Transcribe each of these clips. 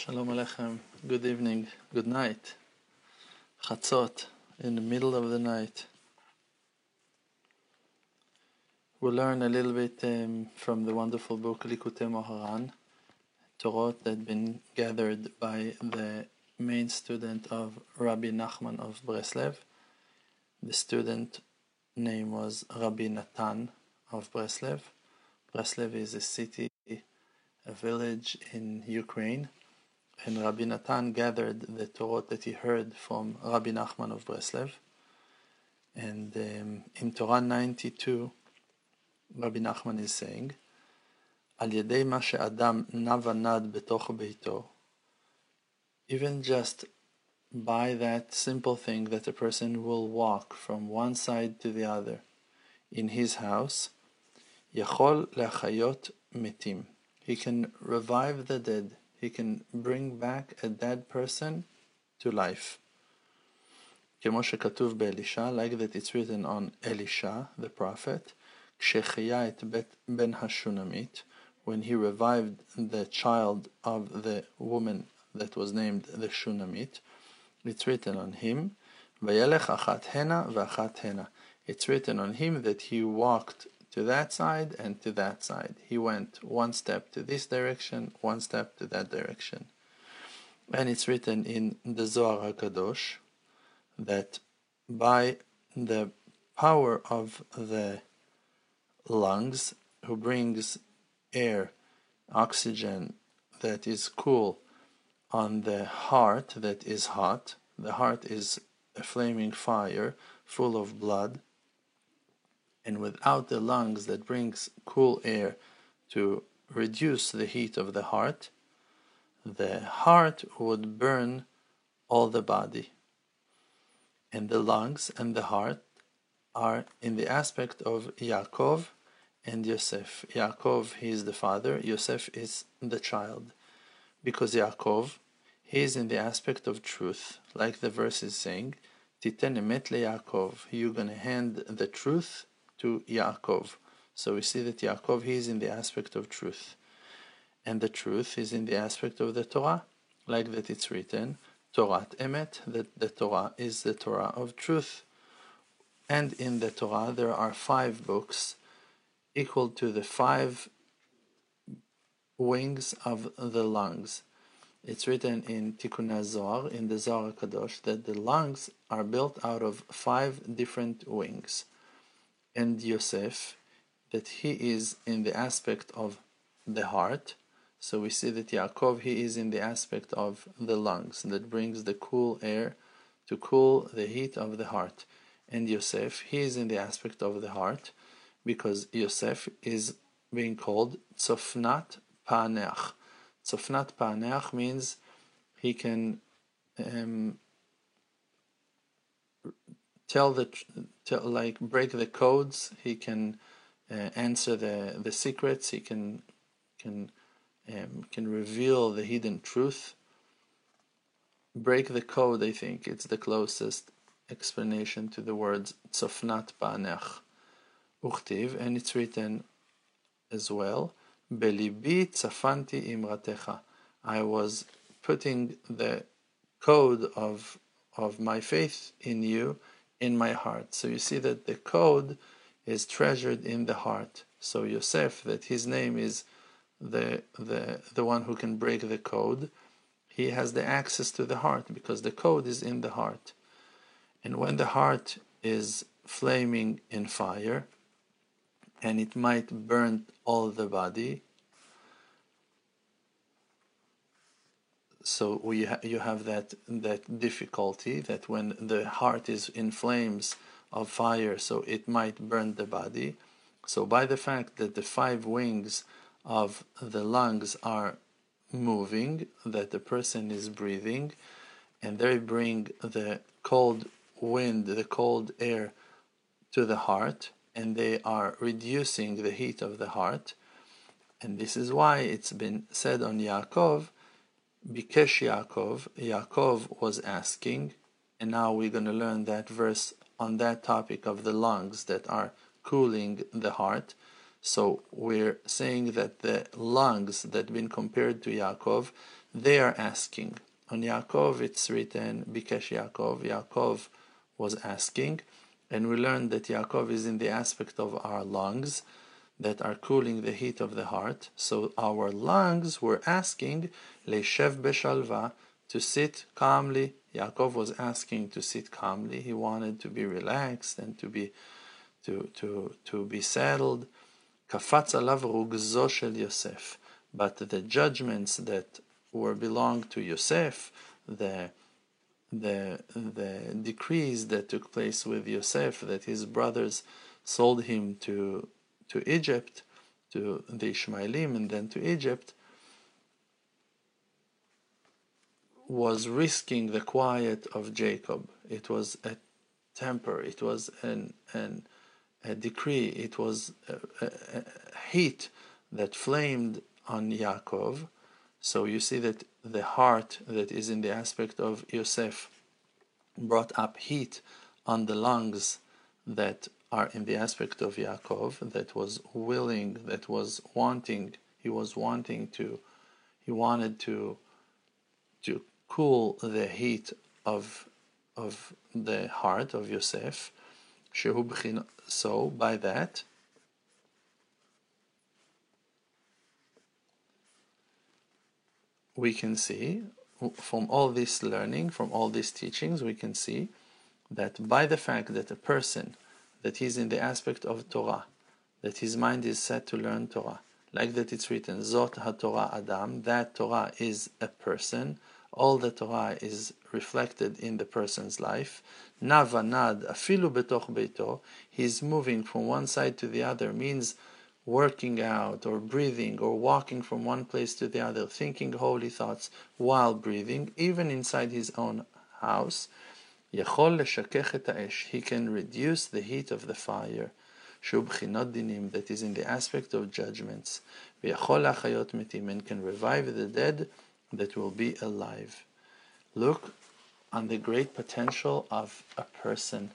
Shalom Aleichem. Good evening. Good night. Chatzot, in the middle of the night. We'll learn a little bit um, from the wonderful book Likutei Moharan, Torah that had been gathered by the main student of Rabbi Nachman of Breslev. The student name was Rabbi Natan of Breslev. Breslev is a city, a village in Ukraine and Rabbi Natan gathered the Torah that he heard from Rabbi Nachman of Breslev. And um, in Torah 92, Rabbi Nachman is saying, על ידי מה שאדם נע ונד בתוך ביתו, even just by that simple thing that a person will walk from one side to the other in his house, יכול להחיות מתים. He can revive the dead he can bring back a dead person to life. כמו שכתוב באלישע, like that it's written on Elisha, the prophet, כשחיה את בן השונמית, when he revived the child of the woman that was named the Shunamit, it's written on him, וילך אחת הנה ואחת הנה. It's written on him that he walked to that side and to that side. He went one step to this direction, one step to that direction. And it's written in the Zohar HaKadosh that by the power of the lungs, who brings air, oxygen that is cool, on the heart that is hot, the heart is a flaming fire full of blood and without the lungs that brings cool air to reduce the heat of the heart, the heart would burn all the body. And the lungs and the heart are in the aspect of Yaakov and Yosef. Yaakov, he is the father, Yosef is the child. Because Yaakov, he is in the aspect of truth, like the verse is saying, Titen emet Yaakov, you're going to hand the truth to Yaakov. So we see that Yaakov he is in the aspect of truth, and the truth is in the aspect of the Torah, like that it's written, Torah Emet, that the Torah is the Torah of truth. And in the Torah there are five books equal to the five wings of the lungs. It's written in Tikkun Zohar, in the Zohar Kadosh, that the lungs are built out of five different wings and Yosef that he is in the aspect of the heart. So we see that Yaakov he is in the aspect of the lungs that brings the cool air to cool the heat of the heart. And Yosef he is in the aspect of the heart because Yosef is being called Tzofnat Paneach. Tzofnat Paneach means he can um, tell the tell, like break the codes. He can uh, answer the the secrets. He can can um, can reveal the hidden truth. Break the code. I think it's the closest explanation to the words tzofnat Paneach uchtiv, and it's written as well. Belibi tzafanti imratecha. I was putting the code of of my faith in you in my heart. So you see that the code is treasured in the heart. So Yosef, that his name is the the the one who can break the code, he has the access to the heart because the code is in the heart. And when the heart is flaming in fire, and it might burn all the body, so we ha- you have that that difficulty that when the heart is in flames of fire, so it might burn the body. So by the fact that the five wings of the lungs are moving, that the person is breathing, and they bring the cold wind, the cold air to the heart, and they are reducing the heat of the heart. And this is why it's been said on Yaakov Bikesh Yaakov, Yaakov was asking, and now we're going to learn that verse on that topic of the lungs that are cooling the heart. So we're saying that the lungs that been compared to Yaakov, they are asking. On Yaakov, it's written, Bikesh Yaakov. Yaakov was asking, and we learned that Yaakov is in the aspect of our lungs that are cooling the heat of the heart. So our lungs were asking, Leishev Beshalva, to sit calmly. Yaakov was asking to sit calmly. He wanted to be relaxed and to be to to to be settled. Kafatz alav shel Yosef. But the judgments that were belong to Yosef, the the the decrees that took place with Yosef, that his brothers sold him to to Egypt, to the Ishmaelim, and then to Egypt, was risking the quiet of Jacob. It was a temper. It was an an a decree. It was a, a, a heat that flamed on Yaakov. So you see that the heart that is in the aspect of Yosef brought up heat on the lungs that are in the aspect of Yaakov that was willing, that was wanting, he was wanting to, he wanted to, to cool the heat of, of the heart of Yosef. So by that, we can see from all this learning, from all these teachings, we can see that by the fact that a person that he's in the aspect of Torah, that his mind is set to learn Torah, like that it's written, Zot HaTorah Adam, that Torah is a person, all the Torah is reflected in the person's life. Navanad afilu betoch beito, he's moving from one side to the other, means working out or breathing or walking from one place to the other, thinking holy thoughts while breathing, even inside his own house. He can reduce the heat of the fire. that is in the aspect of judgments. and can revive the dead that will be alive. Look on the great potential of a person.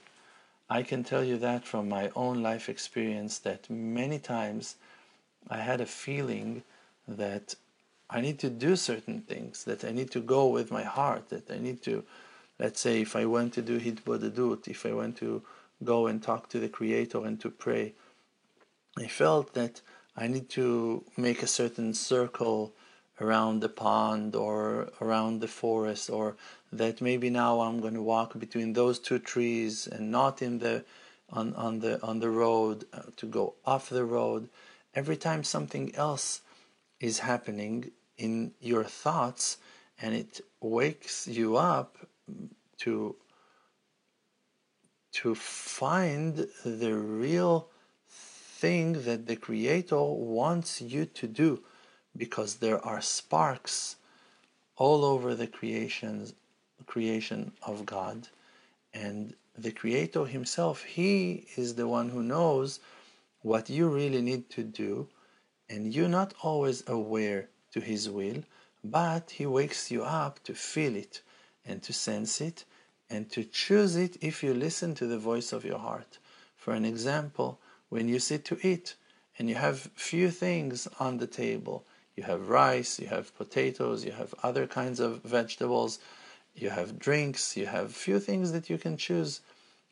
I can tell you that from my own life experience that many times I had a feeling that I need to do certain things, that I need to go with my heart, that I need to let's say if I went to do hitbodedut, if I went to go and talk to the Creator and to pray, I felt that I need to make a certain circle around the pond or around the forest, or that maybe now I'm going to walk between those two trees and not in the on, on the on the road uh, to go off the road. Every time something else is happening in your thoughts and it wakes you up to to find the real thing that the creator wants you to do because there are sparks all over the creations creation of God. And the creator himself he is the one who knows what you really need to do. And you're not always aware to his will but he wakes you up to feel it and to sense it and to choose it if you listen to the voice of your heart. For an example, when you sit to eat and you have few things on the table, you have rice, you have potatoes, you have other kinds of vegetables, you have drinks, you have few things that you can choose.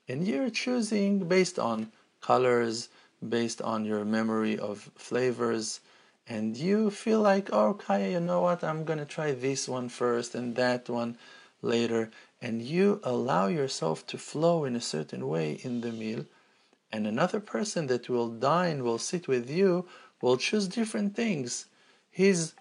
And you're choosing based on colors, based on your memory of flavors, and you feel like, oh, okay, you know what, I'm gonna try this one first and that one later, and you allow yourself to flow in a certain way in the meal, and another person that will dine, will sit with you, will choose different things. His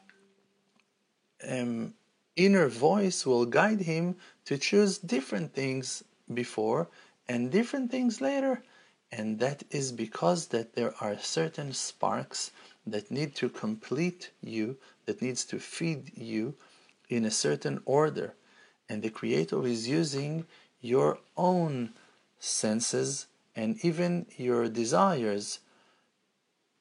um, inner voice will guide him to choose different things before and different things later. And that is because that there are certain sparks that need to complete you, that needs to feed you in a certain order and the Creator is using your own senses and even your desires,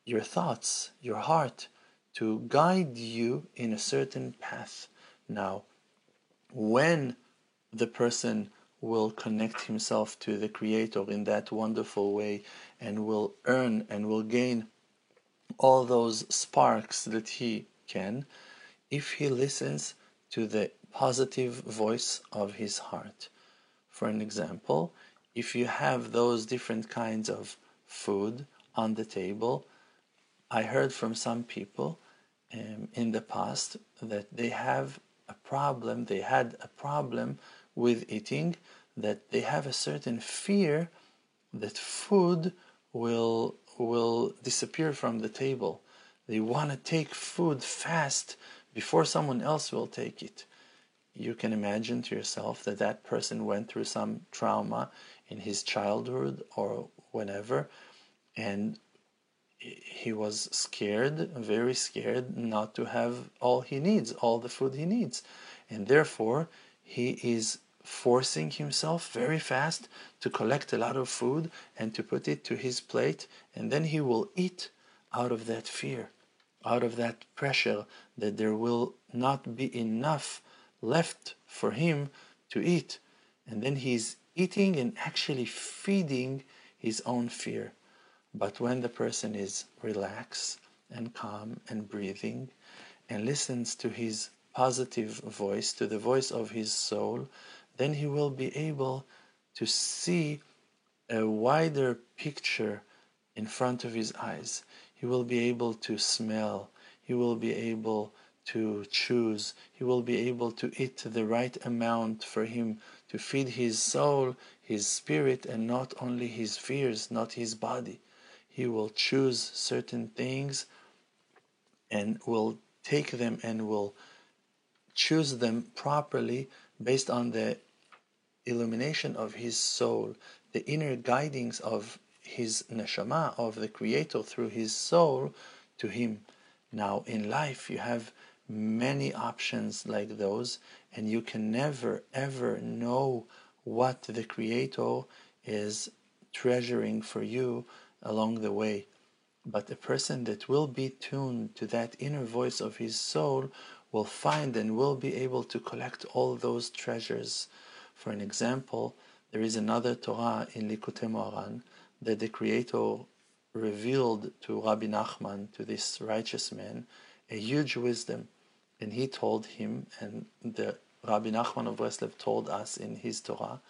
your thoughts, your heart to guide you in a certain path. Now, when the person will connect himself to the Creator in that wonderful way and will earn and will gain all those sparks that he can, if he listens to the positive voice of his heart. For an example, if you have those different kinds of food on the table, I heard from some people um, in the past that they have a problem, they had a problem with eating, that they have a certain fear that food will will disappear from the table. They want to take food fast before someone else will take it. You can imagine to yourself that that person went through some trauma in his childhood or whenever, and he was scared, very scared, not to have all he needs, all the food he needs. And therefore, he is forcing himself very fast to collect a lot of food and to put it to his plate, and then he will eat out of that fear, out of that pressure that there will not be enough left for him to eat. And then he's eating and actually feeding his own fear. But when the person is relaxed and calm and breathing and listens to his positive voice, to the voice of his soul, then he will be able to see a wider picture in front of his eyes. He will be able to smell. He will be able to choose. He will be able to eat the right amount for him to feed his soul, his spirit, and not only his fears, not his body he will choose certain things and will take them and will choose them properly based on the illumination of his soul, the inner guidings of his neshama, of the Creator through his soul to him. Now, in life, you have many options like those, and you can never ever know what the Creator is treasuring for you along the way. But a person that will be tuned to that inner voice of his soul will find and will be able to collect all those treasures. For an example, there is another Torah in Likutei Moharan that the Creator revealed to Rabbi Nachman, to this righteous man, a huge wisdom. And he told him, and the Rabbi Nachman of Breslev told us in his Torah,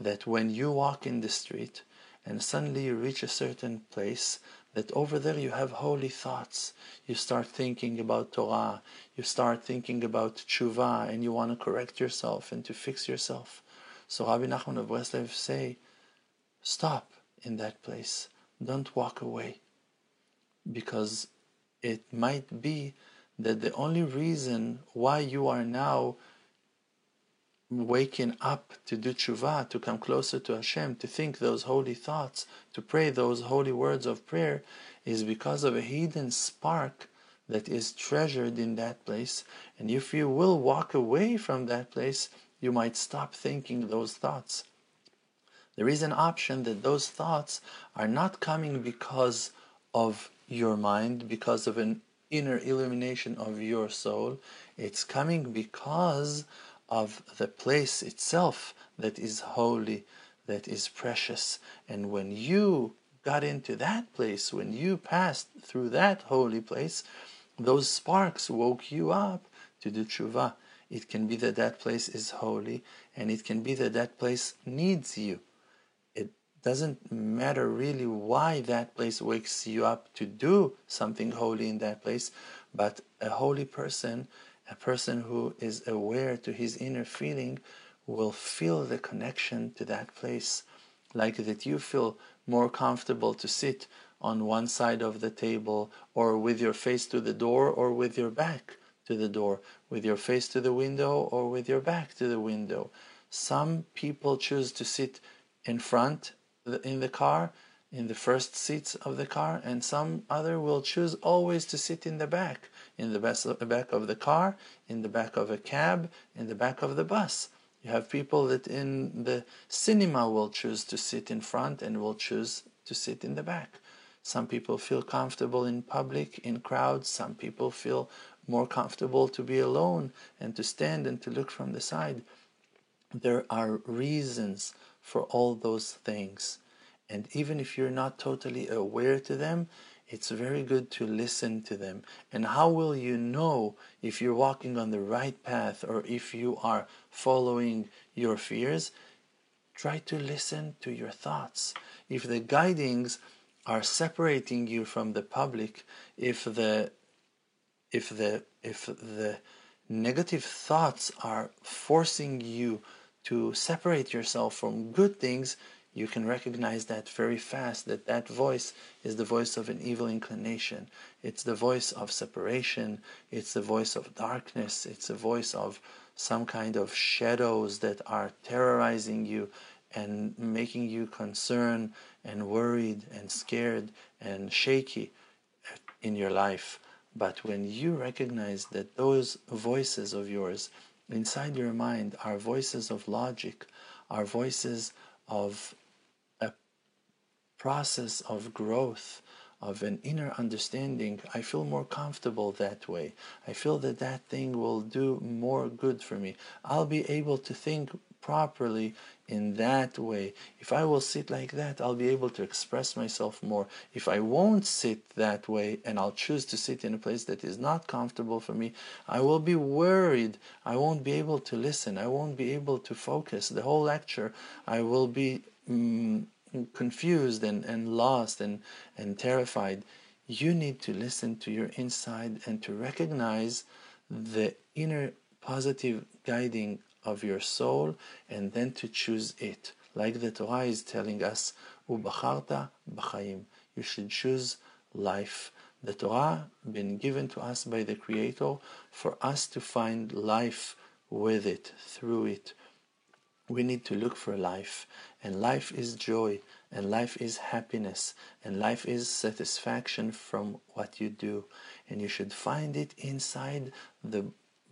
that when you walk in the street, and suddenly you reach a certain place that over there you have holy thoughts. You start thinking about Torah, you start thinking about tshuva, and you want to correct yourself and to fix yourself. So Rabbi Nachman of Breslev say, stop in that place. Don't walk away. Because it might be that the only reason why you are now waking up to do tshuva, to come closer to Hashem, to think those holy thoughts, to pray those holy words of prayer, is because of a hidden spark that is treasured in that place. And if you will walk away from that place, you might stop thinking those thoughts. There is an option that those thoughts are not coming because of your mind, because of an inner illumination of your soul. It's coming because of the place itself that is holy, that is precious. And when you got into that place, when you passed through that holy place, those sparks woke you up to do tshuva. It can be that that place is holy, and it can be that that place needs you. Doesn't matter really why that place wakes you up to do something holy in that place, but a holy person a person who is aware to his inner feeling will feel the connection to that place. Like that you feel more comfortable to sit on one side of the table or with your face to the door or with your back to the door with your face to the window or with your back to the window. Some people choose to sit in front in the car in the first seats of the car and some other will choose always to sit in the back in the back of the car, in the back of a cab, in the back of the bus. You have people that in the cinema will choose to sit in front and will choose to sit in the back. Some people feel comfortable in public, in crowds. Some people feel more comfortable to be alone and to stand and to look from the side. There are reasons for all those things. And even if you're not totally aware to them, it's very good to listen to them. And how will you know if you're walking on the right path or if you are following your fears? Try to listen to your thoughts. If the guidings are separating you from the public, if the if the if the negative thoughts are forcing you to separate yourself from good things, you can recognize that very fast that that voice is the voice of an evil inclination. It's the voice of separation. It's the voice of darkness. It's the voice of some kind of shadows that are terrorizing you and making you concerned and worried and scared and shaky in your life. But when you recognize that those voices of yours inside your mind are voices of logic are voices of a process of growth of an inner understanding, I feel more comfortable that way. I feel that that thing will do more good for me. I'll be able to think properly in that way. If I will sit like that, I'll be able to express myself more. If I won't sit that way and I'll choose to sit in a place that is not comfortable for me, I will be worried. I won't be able to listen. I won't be able to focus. The whole lecture, I will be. Mm, confused and, and lost and, and terrified, you need to listen to your inside and to recognize the inner positive guiding of your soul and then to choose it. Like the Torah is telling us, Ubacharta b'chaim. You should choose life. The Torah been given to us by the Creator for us to find life with it, through it. We need to look for life, and life is joy, and life is happiness, and life is satisfaction from what you do. And you should find it inside the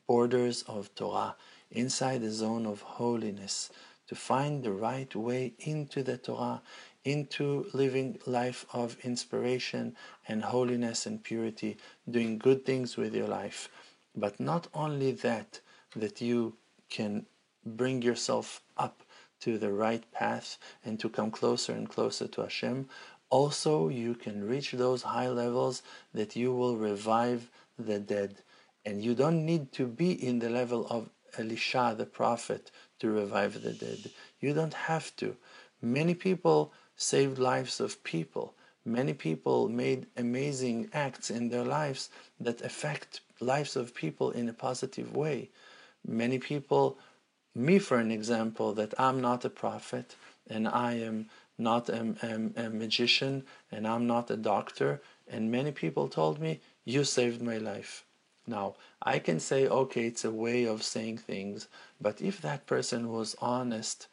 borders of Torah, inside the zone of holiness, to find the right way into the Torah, into living life of inspiration and holiness and purity, doing good things with your life. But not only that, that you can bring yourself up to the right path and to come closer and closer to Hashem, also you can reach those high levels that you will revive the dead. And you don't need to be in the level of Elisha the prophet to revive the dead. You don't have to. Many people saved lives of people. Many people made amazing acts in their lives that affect lives of people in a positive way. Many people me for an example that I'm not a prophet and I am not a, a, a, magician and I'm not a doctor and many people told me you saved my life now I can say okay it's a way of saying things but if that person was honest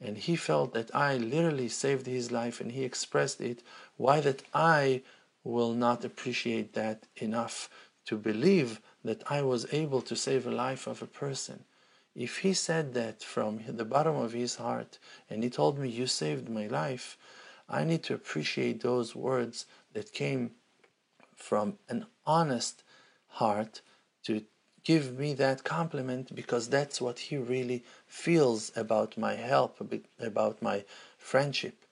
and he felt that I literally saved his life and he expressed it why that I will not appreciate that enough to believe that I was able to save a life of a person? If he said that from the bottom of his heart and he told me, You saved my life, I need to appreciate those words that came from an honest heart to give me that compliment because that's what he really feels about my help, about my friendship.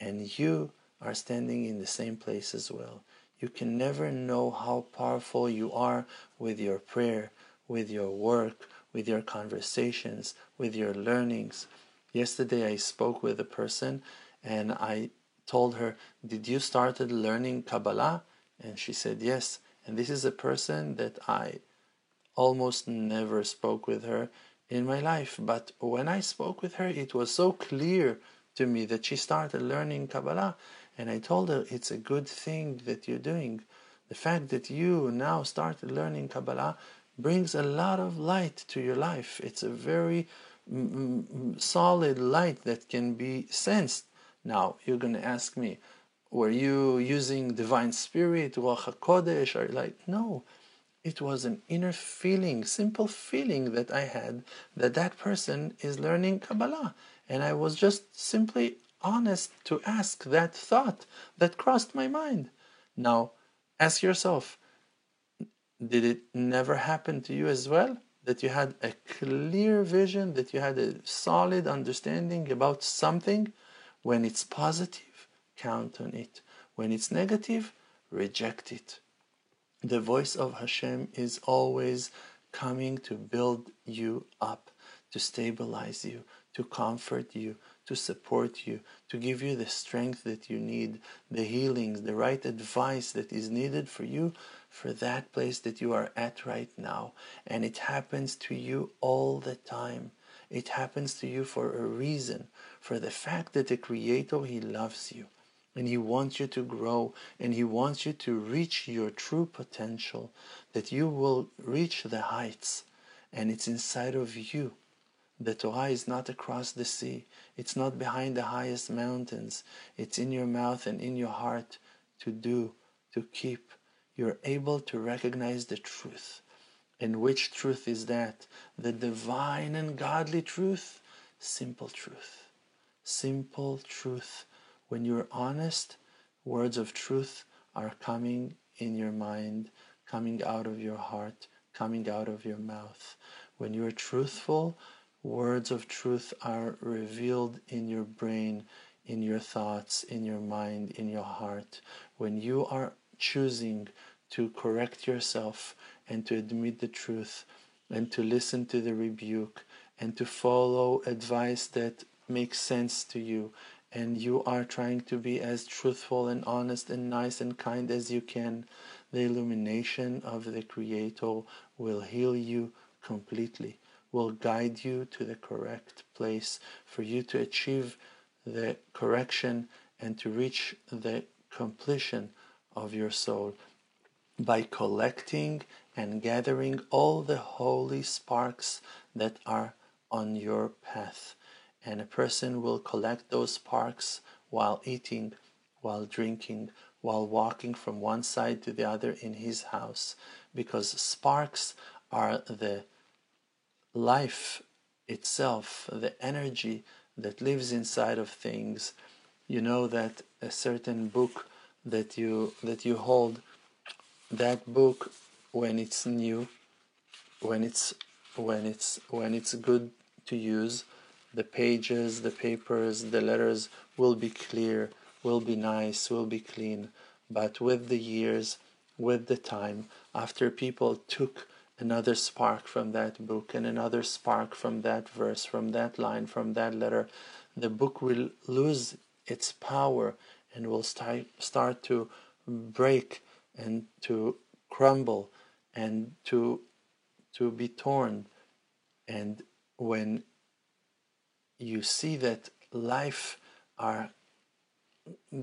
And you are standing in the same place as well. You can never know how powerful you are with your prayer, with your work, with your conversations, with your learnings. Yesterday I spoke with a person and I told her, Did you started learning Kabbalah? And she said, Yes. And this is a person that I almost never spoke with her in my life. But when I spoke with her, it was so clear to me that she started learning Kabbalah. And I told her, It's a good thing that you're doing. The fact that you now started learning Kabbalah brings a lot of light to your life. It's a very solid light that can be sensed. Now, you're going to ask me, were you using divine spirit, Ruach HaKodesh, or like, no. It was an inner feeling, simple feeling that I had that that person is learning Kabbalah. And I was just simply honest to ask that thought that crossed my mind. Now, ask yourself, did it never happen to you as well? That you had a clear vision, that you had a solid understanding about something? When it's positive, count on it. When it's negative, reject it. The voice of Hashem is always coming to build you up, to stabilize you, to comfort you, to support you, to give you the strength that you need, the healings, the right advice that is needed for you for that place that you are at right now. And it happens to you all the time. It happens to you for a reason, for the fact that the Creator, He loves you. And He wants you to grow and He wants you to reach your true potential, that you will reach the heights. And it's inside of you. The Torah is not across the sea. It's not behind the highest mountains. It's in your mouth and in your heart to do, to keep. You're able to recognize the truth. And which truth is that? The divine and godly truth? Simple truth. Simple truth. When you're honest, words of truth are coming in your mind, coming out of your heart, coming out of your mouth. When you're truthful, words of truth are revealed in your brain, in your thoughts, in your mind, in your heart. When you are choosing to correct yourself and to admit the truth and to listen to the rebuke and to follow advice that makes sense to you and you are trying to be as truthful and honest and nice and kind as you can, the illumination of the Creator will heal you completely will guide you to the correct place for you to achieve the correction and to reach the completion of your soul by collecting and gathering all the holy sparks that are on your path. And a person will collect those sparks while eating, while drinking, while walking from one side to the other in his house, because sparks are the life itself, the energy that lives inside of things, you know that a certain book that you that you hold, that book when it's new, when it's when it's when it's good to use, the pages, the papers, the letters will be clear, will be nice, will be clean. But with the years, with the time, after people took another spark from that book and another spark from that verse, from that line, from that letter, the book will lose its power and will start, start to break and to crumble and to to be torn and when you see that life are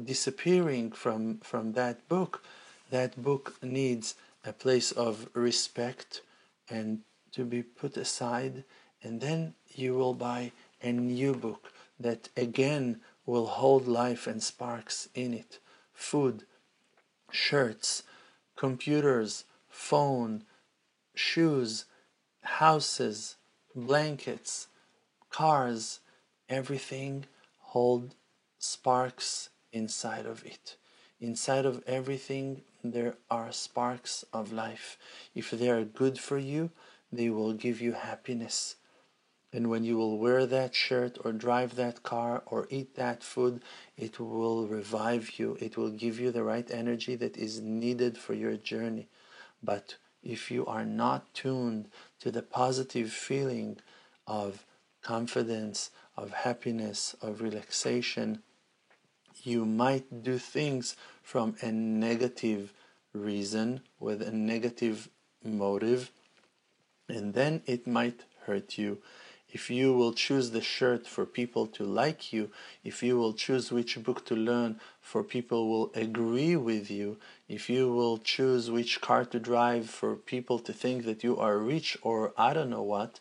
disappearing from from that book. That book needs a place of respect and to be put aside, and then you will buy a new book that again will hold life and sparks in it. Food, shirts, computers, phone, shoes, houses, blankets, cars, everything hold sparks inside of it. Inside of everything there are sparks of life. If they are good for you, they will give you happiness. And when you will wear that shirt or drive that car or eat that food, it will revive you. It will give you the right energy that is needed for your journey. But if you are not tuned to the positive feeling of confidence, of happiness, of relaxation, you might do things from a negative reason with a negative motive, and then it might hurt you. If you will choose the shirt for people to like you, if you will choose which book to learn for people will agree with you, if you will choose which car to drive for people to think that you are rich or I don't know what,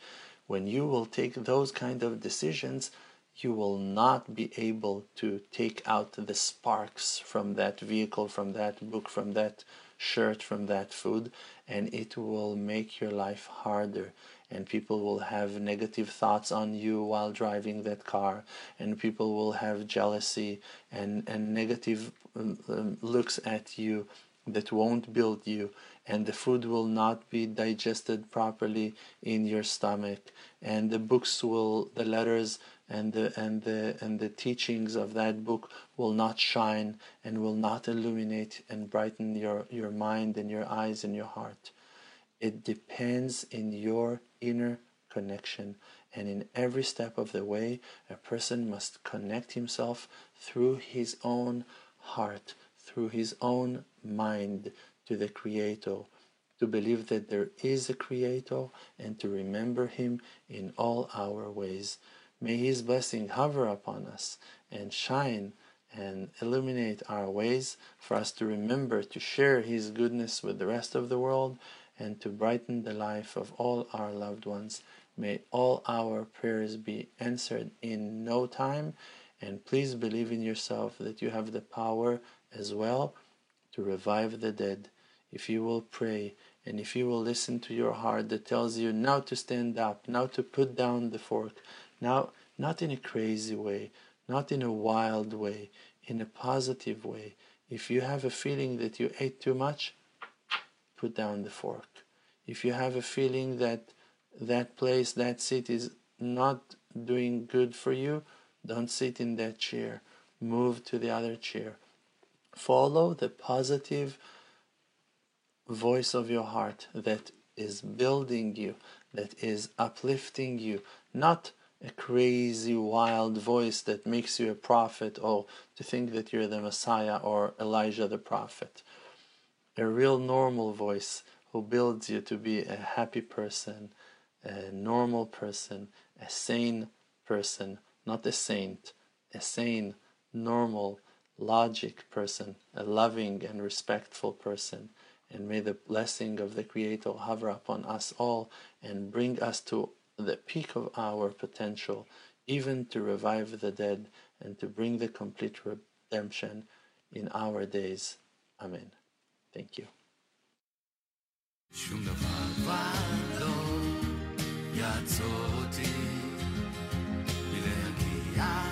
when you will take those kind of decisions, you will not be able to take out the sparks from that vehicle, from that book, from that shirt, from that food, and it will make your life harder. And people will have negative thoughts on you while driving that car, and people will have jealousy and, and negative um, um looks at you that won't build you and the food will not be digested properly in your stomach. And the books will the letters and the and the and the teachings of that book will not shine and will not illuminate and brighten your your mind and your eyes and your heart. It depends in your inner connection. And in every step of the way a person must connect himself through his own heart through his own mind to the creator to believe that there is a creator and to remember him in all our ways May His blessing hover upon us and shine and illuminate our ways for us to remember to share His goodness with the rest of the world and to brighten the life of all our loved ones. May all our prayers be answered in no time. And please believe in yourself that you have the power as well to revive the dead. If you will pray and if you will listen to your heart that tells you now to stand up, now to put down the fork, now, not in a crazy way, not in a wild way, in a positive way. If you have a feeling that you ate too much, put down the fork. If you have a feeling that that place, that seat is not doing good for you, don't sit in that chair. Move to the other chair. Follow the positive voice of your heart that is building you, that is uplifting you, not a crazy, wild voice that makes you a prophet or to think that you're the Messiah or Elijah the prophet. A real normal voice who builds you to be a happy person, a normal person, a sane person, not a saint, a sane, normal, logic person, a loving and respectful person And may the blessing of the Creator hover upon us all and bring us to the peak of our potential, even to revive the dead and to bring the complete redemption in our days. Amen. Thank you. שום דבר כבר לא יעצור אותי מלהגיע